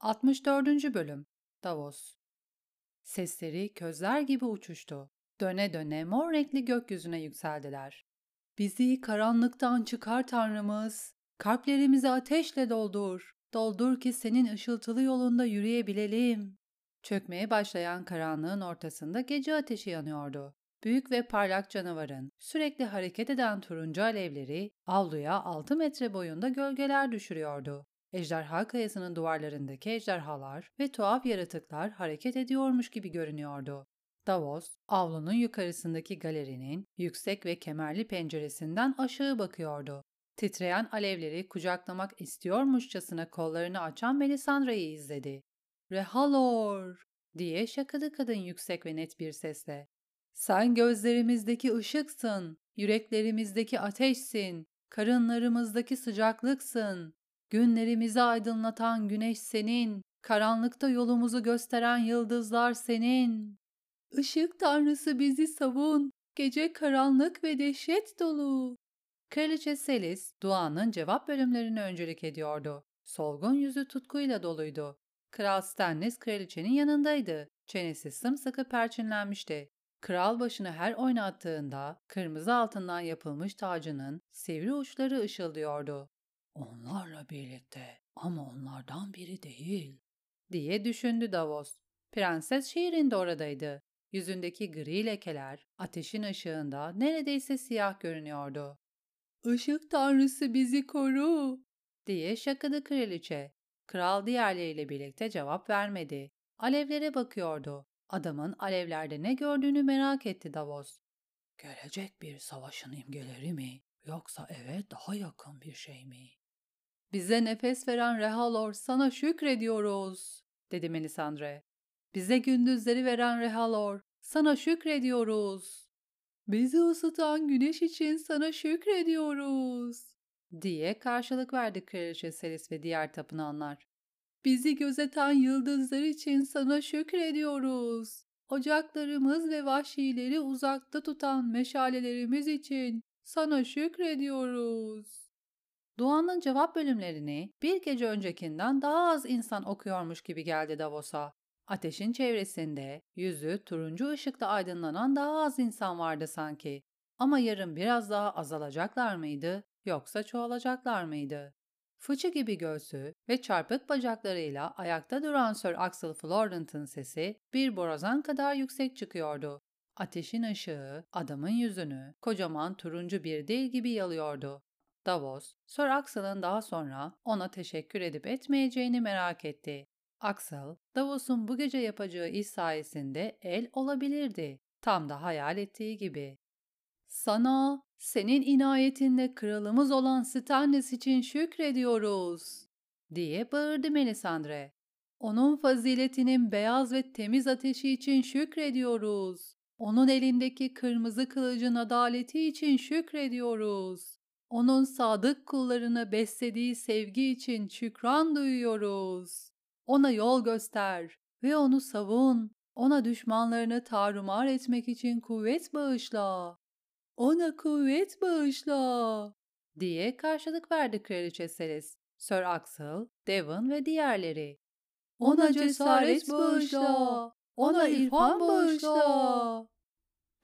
64. Bölüm Davos Sesleri közler gibi uçuştu. Döne döne mor renkli gökyüzüne yükseldiler. Bizi karanlıktan çıkar Tanrımız. Kalplerimizi ateşle doldur. Doldur ki senin ışıltılı yolunda yürüyebilelim. Çökmeye başlayan karanlığın ortasında gece ateşi yanıyordu. Büyük ve parlak canavarın sürekli hareket eden turuncu alevleri avluya 6 metre boyunda gölgeler düşürüyordu. Ejderha kayasının duvarlarındaki ejderhalar ve tuhaf yaratıklar hareket ediyormuş gibi görünüyordu. Davos, avlunun yukarısındaki galerinin yüksek ve kemerli penceresinden aşağı bakıyordu. Titreyen alevleri kucaklamak istiyormuşçasına kollarını açan Melisandre'yi izledi. Rehalor! diye şakadı kadın yüksek ve net bir sesle. Sen gözlerimizdeki ışıksın, yüreklerimizdeki ateşsin, karınlarımızdaki sıcaklıksın. Günlerimizi aydınlatan güneş senin, karanlıkta yolumuzu gösteren yıldızlar senin. Işık tanrısı bizi savun, gece karanlık ve dehşet dolu. Kraliçe Selis, duanın cevap bölümlerini öncülük ediyordu. Solgun yüzü tutkuyla doluydu. Kral Stannis kraliçenin yanındaydı. Çenesi sımsıkı perçinlenmişti. Kral başını her oynattığında kırmızı altından yapılmış tacının sivri uçları ışıldıyordu. Onlarla birlikte ama onlardan biri değil, diye düşündü Davos. Prenses şiirin de oradaydı. Yüzündeki gri lekeler ateşin ışığında neredeyse siyah görünüyordu. Işık tanrısı bizi koru, diye şakadı kraliçe. Kral diğerleriyle birlikte cevap vermedi. Alevlere bakıyordu. Adamın alevlerde ne gördüğünü merak etti Davos. Gelecek bir savaşın imgeleri mi yoksa eve daha yakın bir şey mi? Bize nefes veren Rehalor sana şükrediyoruz, dedi Melisandre. Bize gündüzleri veren Rehalor sana şükrediyoruz. Bizi ısıtan güneş için sana şükrediyoruz, diye karşılık verdi Kraliçe Selis ve diğer tapınanlar. Bizi gözeten yıldızlar için sana şükrediyoruz. Ocaklarımız ve vahşileri uzakta tutan meşalelerimiz için sana şükrediyoruz. Duanın cevap bölümlerini bir gece öncekinden daha az insan okuyormuş gibi geldi Davos'a. Ateşin çevresinde yüzü turuncu ışıkla aydınlanan daha az insan vardı sanki. Ama yarın biraz daha azalacaklar mıydı yoksa çoğalacaklar mıydı? Fıçı gibi göğsü ve çarpık bacaklarıyla ayakta duran Sir Axel Florent'ın sesi bir borazan kadar yüksek çıkıyordu. Ateşin ışığı adamın yüzünü kocaman turuncu bir dil gibi yalıyordu. Davos, Sir Axel'ın daha sonra ona teşekkür edip etmeyeceğini merak etti. Axel, Davos'un bu gece yapacağı iş sayesinde el olabilirdi. Tam da hayal ettiği gibi. Sana, senin inayetinle kralımız olan Stannis için şükrediyoruz, diye bağırdı Melisandre. Onun faziletinin beyaz ve temiz ateşi için şükrediyoruz. Onun elindeki kırmızı kılıcın adaleti için şükrediyoruz. Onun sadık kullarına beslediği sevgi için şükran duyuyoruz. Ona yol göster ve onu savun. Ona düşmanlarını tarumar etmek için kuvvet bağışla. Ona kuvvet bağışla, diye karşılık verdi Kraliçe Selis, Sir Axel, Devon ve diğerleri. Ona cesaret bağışla, ona irfan bağışla.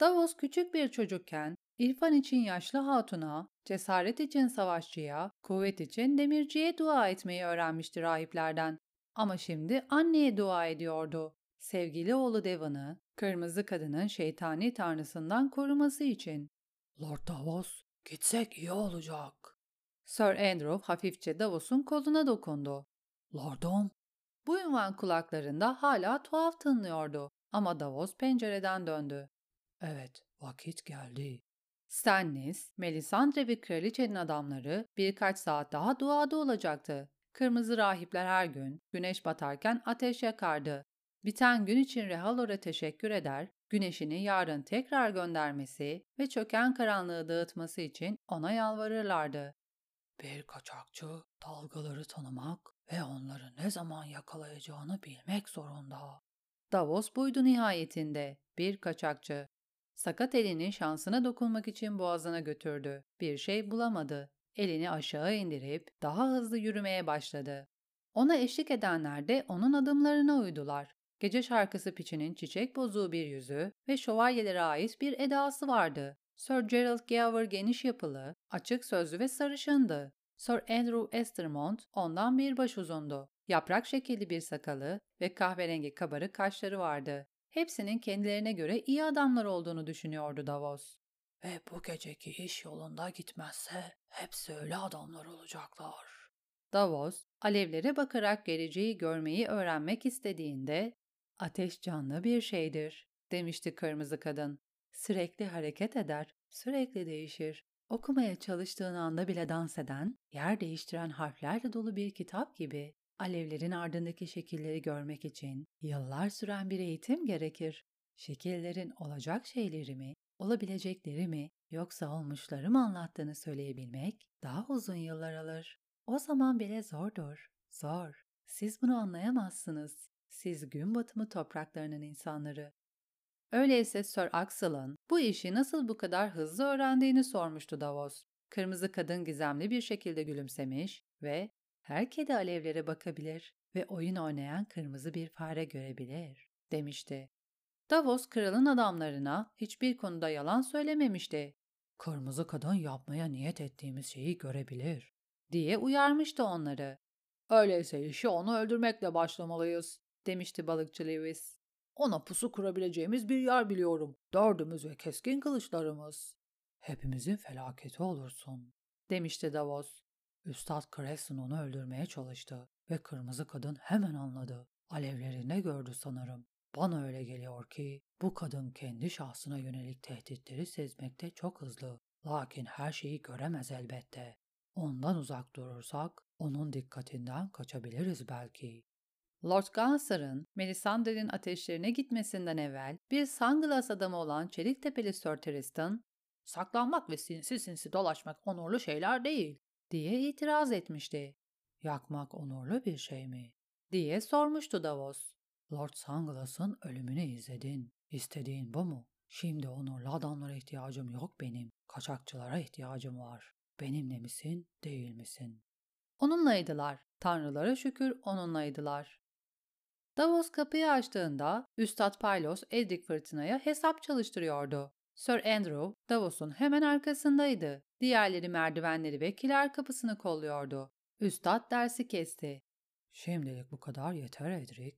Davos küçük bir çocukken İrfan için yaşlı hatuna, cesaret için savaşçıya, kuvvet için demirciye dua etmeyi öğrenmişti rahiplerden. Ama şimdi anneye dua ediyordu. Sevgili oğlu Devon'ı, kırmızı kadının şeytani tanrısından koruması için. Lord Davos, gitsek iyi olacak. Sir Andrew hafifçe Davos'un koluna dokundu. Lordum. Bu ünvan kulaklarında hala tuhaf tınlıyordu ama Davos pencereden döndü. Evet, vakit geldi. Stannis, Melisandre ve kraliçenin adamları birkaç saat daha duada olacaktı. Kırmızı rahipler her gün güneş batarken ateş yakardı. Biten gün için Rehalor'a teşekkür eder, güneşini yarın tekrar göndermesi ve çöken karanlığı dağıtması için ona yalvarırlardı. Bir kaçakçı dalgaları tanımak ve onları ne zaman yakalayacağını bilmek zorunda. Davos buydu nihayetinde, bir kaçakçı. Sakat elini şansına dokunmak için boğazına götürdü. Bir şey bulamadı. Elini aşağı indirip daha hızlı yürümeye başladı. Ona eşlik edenler de onun adımlarına uydular. Gece şarkısı piçinin çiçek bozuğu bir yüzü ve şövalyelere ait bir edası vardı. Sir Gerald Gower geniş yapılı, açık sözlü ve sarışındı. Sir Andrew Estermont ondan bir baş uzundu. Yaprak şekilli bir sakalı ve kahverengi kabarık kaşları vardı. Hepsinin kendilerine göre iyi adamlar olduğunu düşünüyordu Davos. Ve bu geceki iş yolunda gitmezse hepsi öyle adamlar olacaklar. Davos, alevlere bakarak geleceği görmeyi öğrenmek istediğinde, ateş canlı bir şeydir, demişti kırmızı kadın. Sürekli hareket eder, sürekli değişir. Okumaya çalıştığın anda bile dans eden, yer değiştiren harflerle dolu bir kitap gibi alevlerin ardındaki şekilleri görmek için yıllar süren bir eğitim gerekir. Şekillerin olacak şeyleri mi, olabilecekleri mi yoksa olmuşları mı anlattığını söyleyebilmek daha uzun yıllar alır. O zaman bile zordur. Zor. Siz bunu anlayamazsınız. Siz gün batımı topraklarının insanları. Öyleyse Sir Axel'ın bu işi nasıl bu kadar hızlı öğrendiğini sormuştu Davos. Kırmızı kadın gizemli bir şekilde gülümsemiş ve her kedi alevlere bakabilir ve oyun oynayan kırmızı bir fare görebilir, demişti. Davos kralın adamlarına hiçbir konuda yalan söylememişti. Kırmızı kadın yapmaya niyet ettiğimiz şeyi görebilir, diye uyarmıştı onları. Öyleyse işi onu öldürmekle başlamalıyız, demişti balıkçı Lewis. Ona pusu kurabileceğimiz bir yer biliyorum. Dördümüz ve keskin kılıçlarımız. Hepimizin felaketi olursun, demişti Davos. Üstad Cresson onu öldürmeye çalıştı ve kırmızı kadın hemen anladı. Alevlerinde gördü sanırım. Bana öyle geliyor ki bu kadın kendi şahsına yönelik tehditleri sezmekte çok hızlı. Lakin her şeyi göremez elbette. Ondan uzak durursak onun dikkatinden kaçabiliriz belki. Lord Gansar'ın Melisandre'nin ateşlerine gitmesinden evvel bir Sanglas adamı olan Çelik Tepeli Sir Tristan, saklanmak ve sinsi sinsi dolaşmak onurlu şeyler değil diye itiraz etmişti. Yakmak onurlu bir şey mi? diye sormuştu Davos. Lord Sanglas'ın ölümünü izledin. İstediğin bu mu? Şimdi onurlu adamlara ihtiyacım yok benim. Kaçakçılara ihtiyacım var. Benimle misin, değil misin? Onunlaydılar. Tanrılara şükür onunlaydılar. Davos kapıyı açtığında Üstad Pylos Edric Fırtına'ya hesap çalıştırıyordu. Sir Andrew, Davos'un hemen arkasındaydı. Diğerleri merdivenleri ve kiler kapısını kolluyordu. Üstad dersi kesti. Şimdilik bu kadar yeter Edric.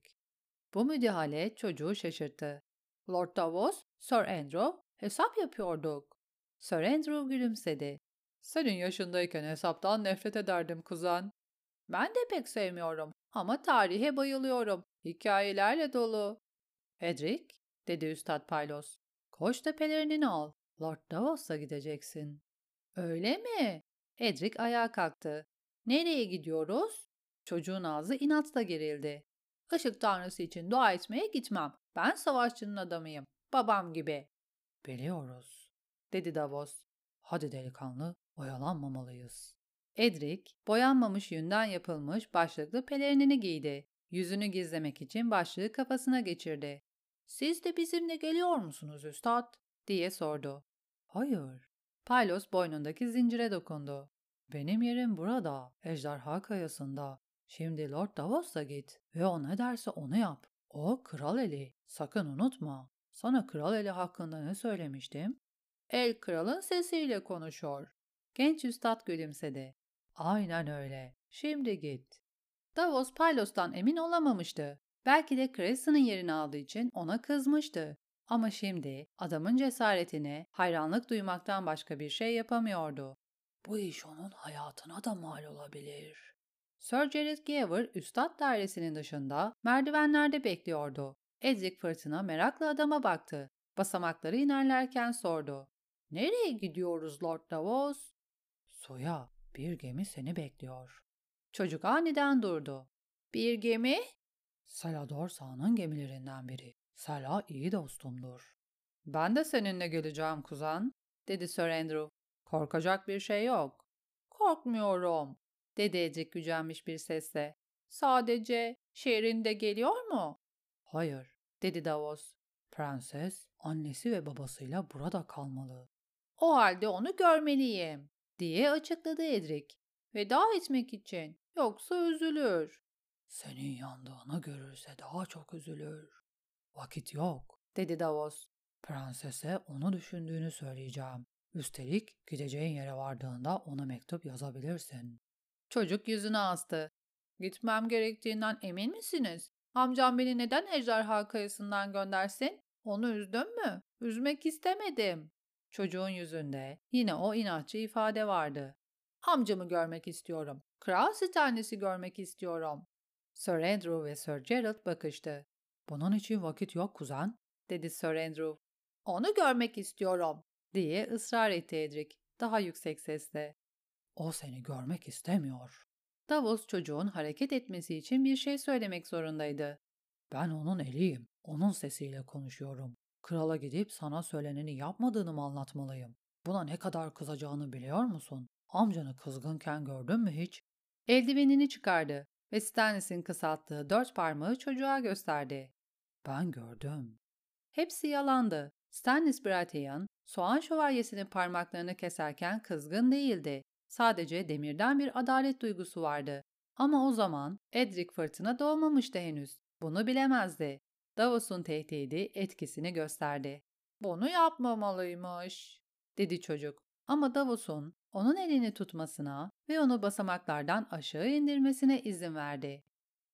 Bu müdahale çocuğu şaşırttı. Lord Davos, Sir Andrew, hesap yapıyorduk. Sir Andrew gülümsedi. Senin yaşındayken hesaptan nefret ederdim kuzen. Ben de pek sevmiyorum ama tarihe bayılıyorum. Hikayelerle dolu. Edric, dedi Üstad Pylos. Koş tepelerini al. Lord Davos'a gideceksin. Öyle mi? Edric ayağa kalktı. Nereye gidiyoruz? Çocuğun ağzı inatla gerildi. Işık tanrısı için dua etmeye gitmem. Ben savaşçının adamıyım. Babam gibi. Biliyoruz, dedi Davos. Hadi delikanlı, oyalanmamalıyız. Edric, boyanmamış yünden yapılmış başlıklı pelerinini giydi. Yüzünü gizlemek için başlığı kafasına geçirdi. Siz de bizimle geliyor musunuz üstad? diye sordu. Hayır. Pylos boynundaki zincire dokundu. Benim yerim burada, ejderha kayasında. Şimdi Lord Davos'a git ve o ne derse onu yap. O kral eli. Sakın unutma. Sana kral eli hakkında ne söylemiştim? El kralın sesiyle konuşuyor. Genç üstad gülümsedi. Aynen öyle. Şimdi git. Davos Pylos'tan emin olamamıştı. Belki de Creston'ın yerini aldığı için ona kızmıştı. Ama şimdi adamın cesaretine hayranlık duymaktan başka bir şey yapamıyordu. Bu iş onun hayatına da mal olabilir. Sir Jared Gever üstad dairesinin dışında merdivenlerde bekliyordu. Edric fırtına merakla adama baktı. Basamakları inerlerken sordu. Nereye gidiyoruz Lord Davos? Suya. Bir gemi seni bekliyor. Çocuk aniden durdu. Bir gemi? Salador Sağ'ın gemilerinden biri. Sala iyi dostumdur. Ben de seninle geleceğim kuzen, dedi Sir Andrew. Korkacak bir şey yok. Korkmuyorum, dedi Edric gücenmiş bir sesle. Sadece şehrinde geliyor mu? Hayır, dedi Davos. Prenses, annesi ve babasıyla burada kalmalı. O halde onu görmeliyim, diye açıkladı Edric. Veda etmek için, yoksa üzülür. Senin yandığını görürse daha çok üzülür. Vakit yok, dedi Davos. Prensese onu düşündüğünü söyleyeceğim. Üstelik gideceğin yere vardığında ona mektup yazabilirsin. Çocuk yüzünü astı. Gitmem gerektiğinden emin misiniz? Amcam beni neden ejderha kayasından göndersin? Onu üzdüm mü? Üzmek istemedim. Çocuğun yüzünde yine o inatçı ifade vardı. Amcamı görmek istiyorum. Kral Stannis'i görmek istiyorum. Sir Andrew ve Sir Gerald bakıştı. Bunun için vakit yok kuzen, dedi Sir Andrew. Onu görmek istiyorum, diye ısrar etti Edric, daha yüksek sesle. O seni görmek istemiyor. Davos çocuğun hareket etmesi için bir şey söylemek zorundaydı. Ben onun eliyim, onun sesiyle konuşuyorum. Krala gidip sana söyleneni yapmadığını mı anlatmalıyım? Buna ne kadar kızacağını biliyor musun? Amcanı kızgınken gördün mü hiç? Eldivenini çıkardı ve Stannis'in kısalttığı dört parmağı çocuğa gösterdi. Ben gördüm. Hepsi yalandı. Stannis Baratheon, soğan şövalyesinin parmaklarını keserken kızgın değildi. Sadece demirden bir adalet duygusu vardı. Ama o zaman Edric fırtına doğmamıştı henüz. Bunu bilemezdi. Davos'un tehdidi etkisini gösterdi. Bunu yapmamalıymış, dedi çocuk. Ama Davos'un onun elini tutmasına ve onu basamaklardan aşağı indirmesine izin verdi.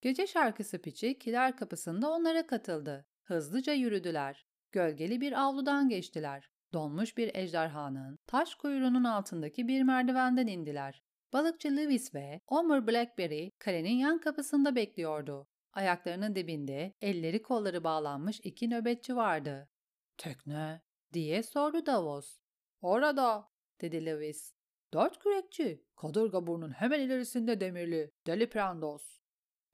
Gece şarkısı piçi kiler kapısında onlara katıldı. Hızlıca yürüdüler. Gölgeli bir avludan geçtiler. Donmuş bir ejderhanın taş kuyruğunun altındaki bir merdivenden indiler. Balıkçı Lewis ve Omer Blackberry kalenin yan kapısında bekliyordu. Ayaklarının dibinde elleri kolları bağlanmış iki nöbetçi vardı. Tekne diye sordu Davos. Orada dedi Lewis. Dört kürekçi. Kadırga burnun hemen ilerisinde demirli. Deli Prandos.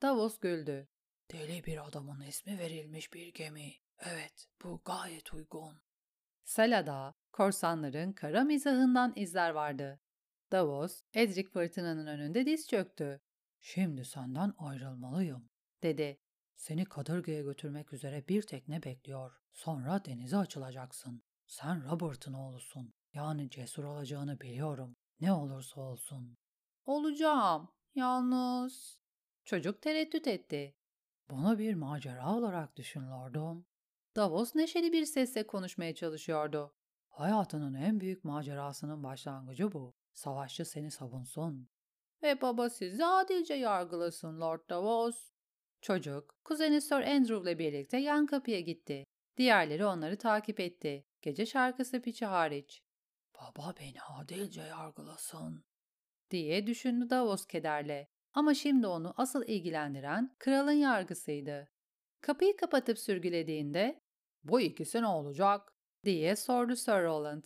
Davos güldü. Deli bir adamın ismi verilmiş bir gemi. Evet, bu gayet uygun. Salada, korsanların kara mizahından izler vardı. Davos, Edric fırtınanın önünde diz çöktü. Şimdi senden ayrılmalıyım, dedi. Seni kadırgaya götürmek üzere bir tekne bekliyor. Sonra denize açılacaksın. Sen Robert'ın oğlusun. Yani cesur olacağını biliyorum. Ne olursa olsun. Olacağım. Yalnız... Çocuk tereddüt etti. Bunu bir macera olarak düşün lordum. Davos neşeli bir sesle konuşmaya çalışıyordu. Hayatının en büyük macerasının başlangıcı bu. Savaşçı seni savunsun. Ve baba sizi adilce yargılasın Lord Davos. Çocuk, kuzeni Sir Andrew ile birlikte yan kapıya gitti. Diğerleri onları takip etti. Gece şarkısı piçi hariç. Baba beni adilce yargılasın, diye düşündü Davos kederle. Ama şimdi onu asıl ilgilendiren kralın yargısıydı. Kapıyı kapatıp sürgülediğinde ''Bu ikisi ne olacak?'' diye sordu Sir Roland.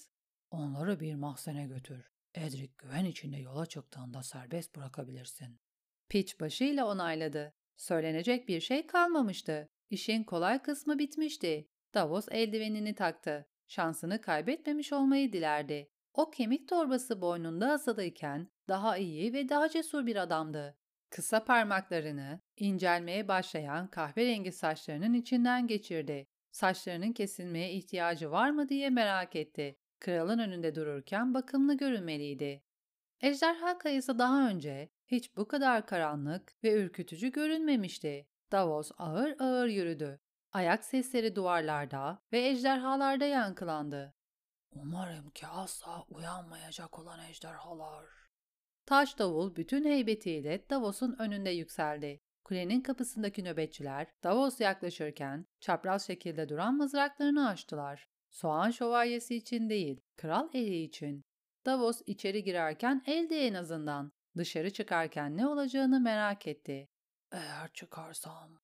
''Onları bir mahzene götür. Edric güven içinde yola çıktığında serbest bırakabilirsin.'' Piç başıyla onayladı. Söylenecek bir şey kalmamıştı. İşin kolay kısmı bitmişti. Davos eldivenini taktı. Şansını kaybetmemiş olmayı dilerdi. O kemik torbası boynunda asılıyken daha iyi ve daha cesur bir adamdı. Kısa parmaklarını incelmeye başlayan kahverengi saçlarının içinden geçirdi. Saçlarının kesilmeye ihtiyacı var mı diye merak etti. Kralın önünde dururken bakımlı görünmeliydi. Ejderha kayısı daha önce hiç bu kadar karanlık ve ürkütücü görünmemişti. Davos ağır ağır yürüdü. Ayak sesleri duvarlarda ve ejderhalarda yankılandı. Umarım ki asla uyanmayacak olan ejderhalar. Taş davul bütün heybetiyle Davos'un önünde yükseldi. Kulenin kapısındaki nöbetçiler Davos yaklaşırken çapraz şekilde duran mızraklarını açtılar. Soğan şövalyesi için değil, kral eli için. Davos içeri girerken elde en azından. Dışarı çıkarken ne olacağını merak etti. Eğer çıkarsam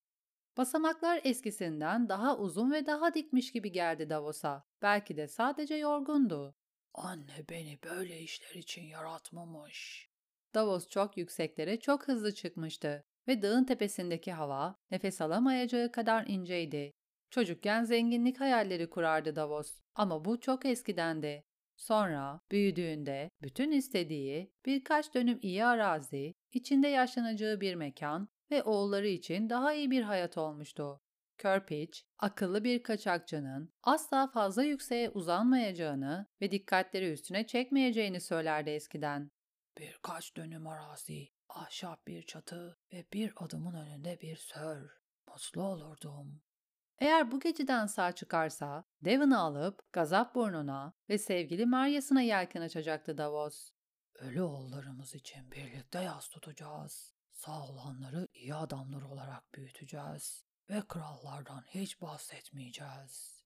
Basamaklar eskisinden daha uzun ve daha dikmiş gibi geldi Davos'a. Belki de sadece yorgundu. Anne beni böyle işler için yaratmamış. Davos çok yükseklere çok hızlı çıkmıştı ve dağın tepesindeki hava nefes alamayacağı kadar inceydi. Çocukken zenginlik hayalleri kurardı Davos ama bu çok eskidendi. Sonra büyüdüğünde bütün istediği birkaç dönüm iyi arazi, içinde yaşlanacağı bir mekan ve oğulları için daha iyi bir hayat olmuştu. Körpiç, akıllı bir kaçakçının asla fazla yükseğe uzanmayacağını ve dikkatleri üstüne çekmeyeceğini söylerdi eskiden. Birkaç dönüm arazi ahşap bir çatı ve bir adımın önünde bir sör. Mutlu olurdum. Eğer bu geceden sağ çıkarsa Devon'ı alıp gazap burnuna ve sevgili Maryas'ına yelken açacaktı Davos. Ölü oğullarımız için birlikte yas tutacağız. Sağ olanları iyi adamlar olarak büyüteceğiz ve krallardan hiç bahsetmeyeceğiz.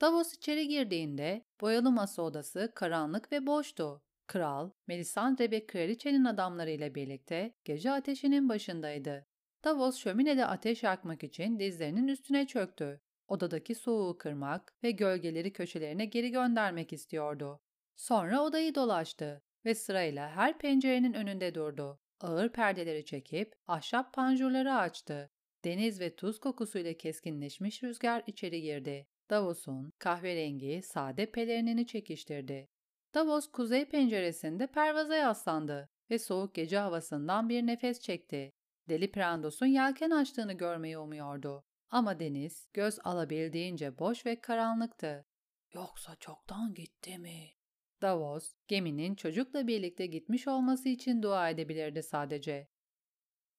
Davos içeri girdiğinde boyalı masa odası karanlık ve boştu. Kral, Melisandre ve kraliçenin adamlarıyla birlikte gece ateşinin başındaydı. Davos şöminede ateş yakmak için dizlerinin üstüne çöktü. Odadaki soğuğu kırmak ve gölgeleri köşelerine geri göndermek istiyordu. Sonra odayı dolaştı ve sırayla her pencerenin önünde durdu. Ağır perdeleri çekip ahşap panjurları açtı. Deniz ve tuz kokusuyla keskinleşmiş rüzgar içeri girdi. Davos'un kahverengi sade pelerinini çekiştirdi. Davos kuzey penceresinde pervaza yaslandı ve soğuk gece havasından bir nefes çekti. Deli Prandos'un yelken açtığını görmeyi umuyordu. Ama deniz göz alabildiğince boş ve karanlıktı. Yoksa çoktan gitti mi? Davos, geminin çocukla birlikte gitmiş olması için dua edebilirdi sadece.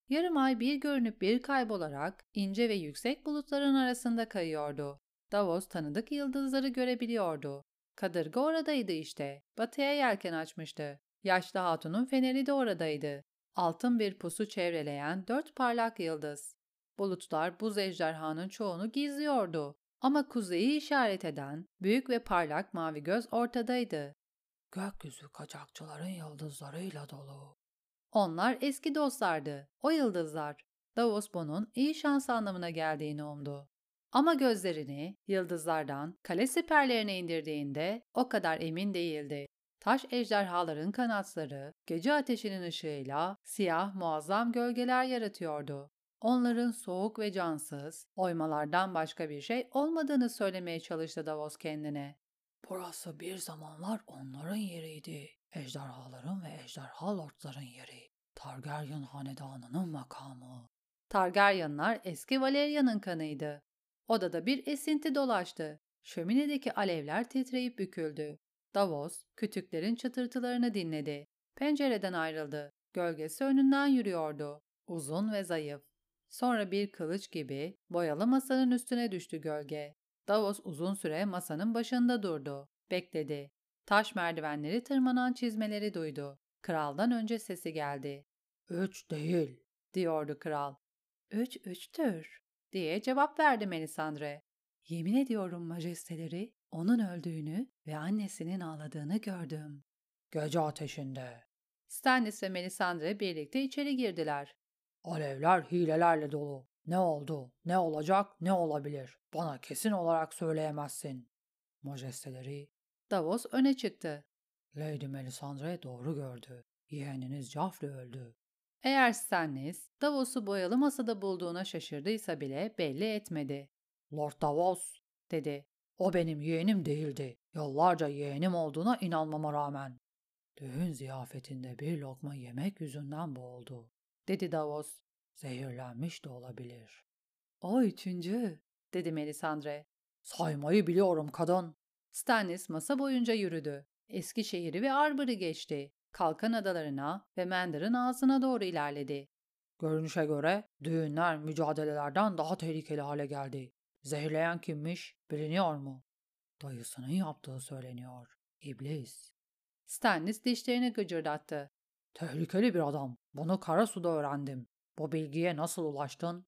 Yarım ay bir görünüp bir kaybolarak ince ve yüksek bulutların arasında kayıyordu. Davos tanıdık yıldızları görebiliyordu. Kadırga oradaydı işte. Batıya yelken açmıştı. Yaşlı hatunun feneri de oradaydı. Altın bir pusu çevreleyen dört parlak yıldız. Bulutlar buz ejderhanın çoğunu gizliyordu. Ama kuzeyi işaret eden büyük ve parlak mavi göz ortadaydı. Gökyüzü kaçakçıların yıldızlarıyla dolu. Onlar eski dostlardı. O yıldızlar. Davos bunun iyi şans anlamına geldiğini umdu. Ama gözlerini yıldızlardan kale siperlerine indirdiğinde o kadar emin değildi. Taş ejderhaların kanatları gece ateşinin ışığıyla siyah muazzam gölgeler yaratıyordu. Onların soğuk ve cansız, oymalardan başka bir şey olmadığını söylemeye çalıştı Davos kendine. Burası bir zamanlar onların yeriydi. Ejderhaların ve ejderha lordların yeri. Targaryen hanedanının makamı. Targaryenlar eski Valeria'nın kanıydı. Odada bir esinti dolaştı. Şöminedeki alevler titreyip büküldü. Davos, kütüklerin çıtırtılarını dinledi. Pencereden ayrıldı. Gölgesi önünden yürüyordu. Uzun ve zayıf. Sonra bir kılıç gibi boyalı masanın üstüne düştü gölge. Davos uzun süre masanın başında durdu. Bekledi. Taş merdivenleri tırmanan çizmeleri duydu. Kraldan önce sesi geldi. Üç değil, diyordu kral. Üç üçtür, diye cevap verdi Melisandre. Yemin ediyorum majesteleri, onun öldüğünü ve annesinin ağladığını gördüm. Gece ateşinde. Stannis ve Melisandre birlikte içeri girdiler. Alevler hilelerle dolu. Ne oldu, ne olacak, ne olabilir? Bana kesin olarak söyleyemezsin. Majesteleri. Davos öne çıktı. Lady Melisandre doğru gördü. Yeğeniniz Joffrey öldü. Eğer Stannis, Davos'u boyalı masada bulduğuna şaşırdıysa bile belli etmedi. Lord Davos, dedi. O benim yeğenim değildi. Yıllarca yeğenim olduğuna inanmama rağmen. Düğün ziyafetinde bir lokma yemek yüzünden boğuldu, dedi Davos. Zehirlenmiş de olabilir. O üçüncü, dedi Melisandre. Saymayı biliyorum kadın. Stannis masa boyunca yürüdü. Eskişehir'i ve Arbor'ı geçti. Kalkan adalarına ve Mandar'ın ağzına doğru ilerledi. Görünüşe göre düğünler mücadelelerden daha tehlikeli hale geldi. Zehirleyen kimmiş biliniyor mu? Dayısının yaptığı söyleniyor. İblis. Stannis dişlerini gıcırdattı. Tehlikeli bir adam. Bunu kara suda öğrendim. Bu bilgiye nasıl ulaştın?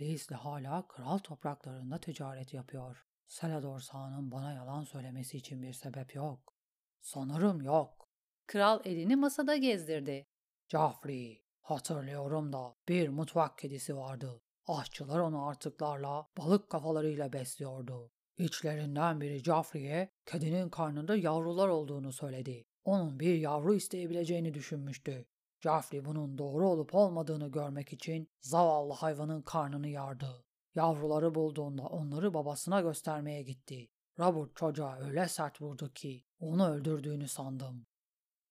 Leisli hala kral topraklarında ticaret yapıyor. Selador Sağ'ın bana yalan söylemesi için bir sebep yok. Sanırım yok. Kral elini masada gezdirdi. Joffrey, hatırlıyorum da bir mutfak kedisi vardı. Aşçılar onu artıklarla, balık kafalarıyla besliyordu. İçlerinden biri Joffrey'e kedinin karnında yavrular olduğunu söyledi. Onun bir yavru isteyebileceğini düşünmüştü. Joffrey bunun doğru olup olmadığını görmek için zavallı hayvanın karnını yardı. Yavruları bulduğunda onları babasına göstermeye gitti. Robert çocuğa öyle sert vurdu ki onu öldürdüğünü sandım.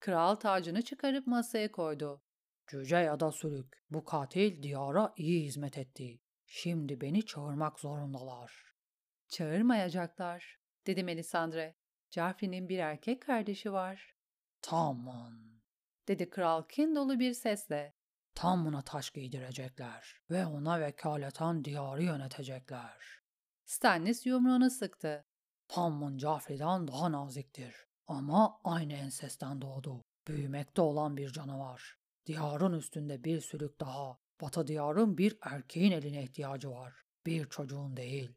Kral tacını çıkarıp masaya koydu. Cüce ya da sülük, bu katil diyara iyi hizmet etti. Şimdi beni çağırmak zorundalar. Çağırmayacaklar, dedi Melisandre. Joffrey'nin bir erkek kardeşi var. Tamam, dedi kral kin dolu bir sesle. Tamına taş giydirecekler ve ona vekaleten diyarı yönetecekler. Stannis yumruğunu sıktı. Tammun Joffrey'den daha naziktir ama aynı ensesten doğdu. Büyümekte olan bir canavar. Diyarın üstünde bir sülük daha. Batı diyarın bir erkeğin eline ihtiyacı var. Bir çocuğun değil.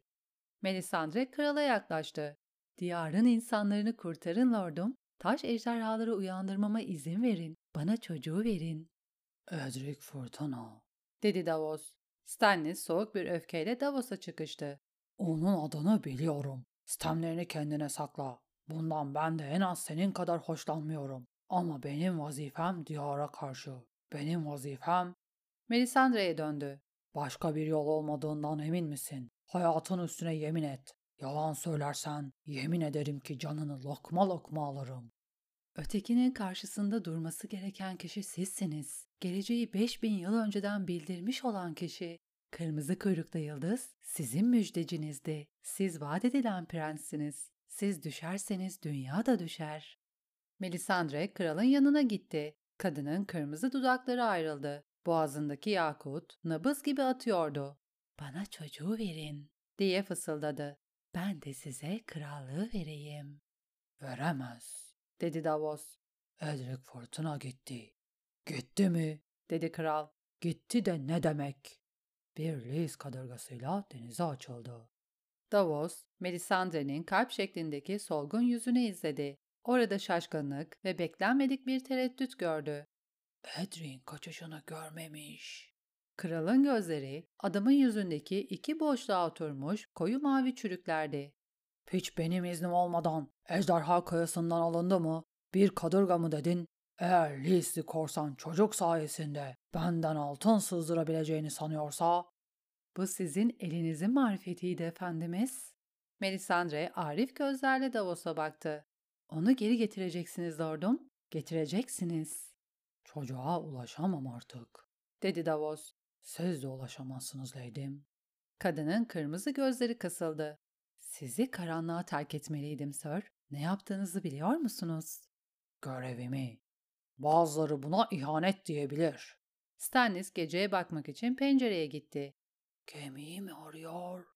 Melisandre krala yaklaştı. Diyarın insanlarını kurtarın lordum. Taş ejderhaları uyandırmama izin verin. Bana çocuğu verin. Edric Fırtına. Dedi Davos. Stannis soğuk bir öfkeyle Davos'a çıkıştı. Onun adını biliyorum. Stemlerini kendine sakla. Bundan ben de en az senin kadar hoşlanmıyorum. Ama benim vazifem diyara karşı. Benim vazifem Melisandre'ye döndü. başka bir yol olmadığından emin misin? Hayatın üstüne yemin et. Yalan söylersen yemin ederim ki canını lokma lokma alırım. Ötekinin karşısında durması gereken kişi sizsiniz. Geleceği 5000 yıl önceden bildirmiş olan kişi. Kırmızı kuyruklu yıldız sizin müjdecinizdi. Siz vaat edilen prenssiniz. Siz düşerseniz dünya da düşer. Melisandre kralın yanına gitti. Kadının kırmızı dudakları ayrıldı. Boğazındaki yakut nabız gibi atıyordu. Bana çocuğu verin diye fısıldadı. Ben de size krallığı vereyim. Veremez. Dedi Davos. Edric Fırtına gitti. Gitti mi? Dedi kral. Gitti de ne demek? Bir Liz kadırgasıyla denize açıldı. Davos, Melisandre'nin kalp şeklindeki solgun yüzünü izledi. Orada şaşkınlık ve beklenmedik bir tereddüt gördü. Edric'in kaçışını görmemiş. Kralın gözleri adamın yüzündeki iki boşluğa oturmuş koyu mavi çürüklerdi. Hiç benim iznim olmadan ejderha kayasından alındı mı? Bir kadırga mı dedin? Eğer Lizli korsan çocuk sayesinde benden altın sızdırabileceğini sanıyorsa Bu sizin elinizin marifetiydi efendimiz. Melisandre arif gözlerle Davos'a baktı. Onu geri getireceksiniz lordum. Getireceksiniz, çocuğa ulaşamam artık. dedi Davos. Siz de ulaşamazsınız leydim. Kadının kırmızı gözleri kısıldı. Sizi karanlığa terk etmeliydim sir. Ne yaptığınızı biliyor musunuz? Görevimi. Bazıları buna ihanet diyebilir. Stannis geceye bakmak için pencereye gitti. Gemiyi mi arıyor?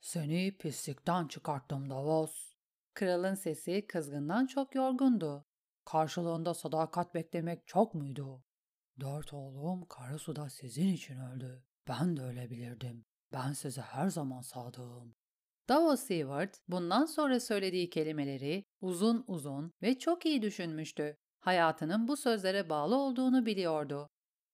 Seni pislikten çıkarttım Davos. Kralın sesi kızgından çok yorgundu. Karşılığında sadakat beklemek çok muydu? Dört oğlum Karasu'da sizin için öldü. Ben de ölebilirdim. Ben size her zaman sadığım. Davos Seward bundan sonra söylediği kelimeleri uzun uzun ve çok iyi düşünmüştü. Hayatının bu sözlere bağlı olduğunu biliyordu.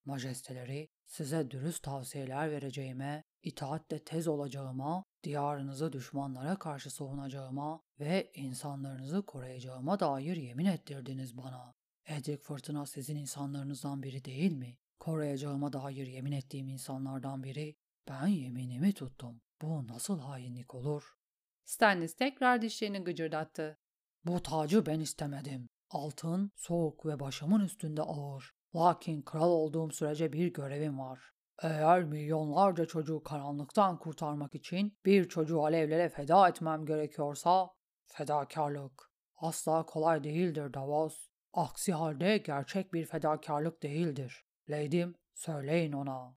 Majesteleri, size dürüst tavsiyeler vereceğime, itaatte tez olacağıma, diyarınızı düşmanlara karşı savunacağıma ve insanlarınızı koruyacağıma dair yemin ettirdiniz bana. Edric Fırtına sizin insanlarınızdan biri değil mi? Koruyacağıma dair yemin ettiğim insanlardan biri. Ben yeminimi tuttum. Bu nasıl hainlik olur? Stannis tekrar dişlerini gıcırdattı. Bu tacı ben istemedim. Altın, soğuk ve başımın üstünde ağır. Lakin kral olduğum sürece bir görevim var. Eğer milyonlarca çocuğu karanlıktan kurtarmak için bir çocuğu alevlere feda etmem gerekiyorsa, fedakarlık. Asla kolay değildir Davos. Aksi halde gerçek bir fedakarlık değildir. Leydim, söyleyin ona.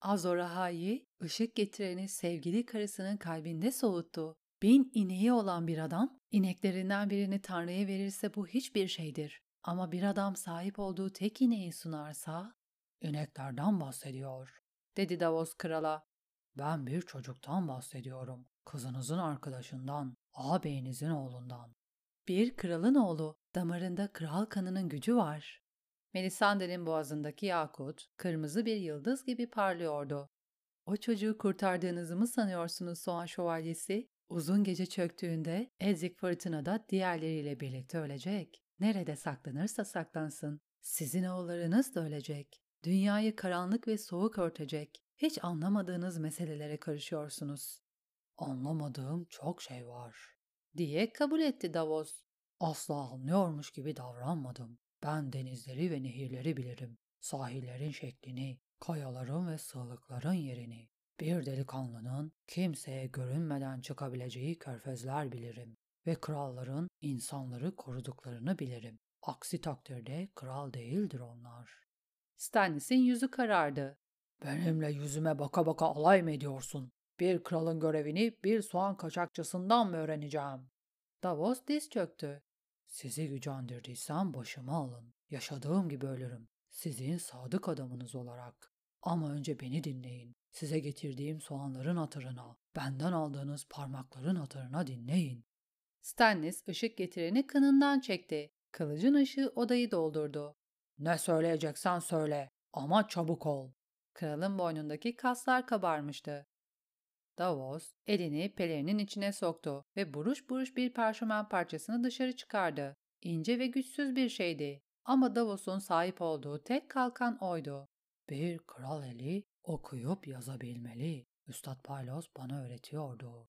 Azor Ahai, ışık getireni sevgili karısının kalbinde soğuttu. Bin ineği olan bir adam, ineklerinden birini Tanrı'ya verirse bu hiçbir şeydir. Ama bir adam sahip olduğu tek ineği sunarsa, İneklerden bahsediyor. dedi Davos krala. Ben bir çocuktan bahsediyorum. Kızınızın arkadaşından, ağabeyinizin oğlundan. Bir kralın oğlu, damarında kral kanının gücü var. Melisandre'nin boğazındaki yakut, kırmızı bir yıldız gibi parlıyordu. O çocuğu kurtardığınızı mı sanıyorsunuz Soğan Şövalyesi? Uzun gece çöktüğünde Edric fırtınada diğerleriyle birlikte ölecek. Nerede saklanırsa saklansın. Sizin oğullarınız da ölecek. Dünyayı karanlık ve soğuk örtecek. Hiç anlamadığınız meselelere karışıyorsunuz. Anlamadığım çok şey var. Diye kabul etti Davos. Asla anlıyormuş gibi davranmadım. Ben denizleri ve nehirleri bilirim. Sahillerin şeklini, kayaların ve sığlıkların yerini. Bir delikanlının kimseye görünmeden çıkabileceği körfezler bilirim. Ve kralların insanları koruduklarını bilirim. Aksi takdirde kral değildir onlar. Stannis'in yüzü karardı. Benimle yüzüme baka baka alay mı ediyorsun? Bir kralın görevini bir soğan kaçakçısından mı öğreneceğim? Davos diz çöktü. Sizi gücendirdiysem başımı alın. Yaşadığım gibi ölürüm. Sizin sadık adamınız olarak. Ama önce beni dinleyin. Size getirdiğim soğanların hatırına, benden aldığınız parmakların hatırına dinleyin. Stannis ışık getireni kınından çekti. Kılıcın ışığı odayı doldurdu. Ne söyleyeceksen söyle ama çabuk ol. Kralın boynundaki kaslar kabarmıştı. Davos elini pelerinin içine soktu ve buruş buruş bir parşömen parçasını dışarı çıkardı. İnce ve güçsüz bir şeydi ama Davos'un sahip olduğu tek kalkan oydu. Bir kral eli okuyup yazabilmeli. Üstad Paylos bana öğretiyordu.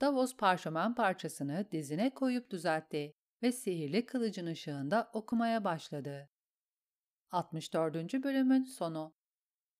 Davos parşömen parçasını dizine koyup düzeltti ve sihirli kılıcın ışığında okumaya başladı. 64. bölümün sonu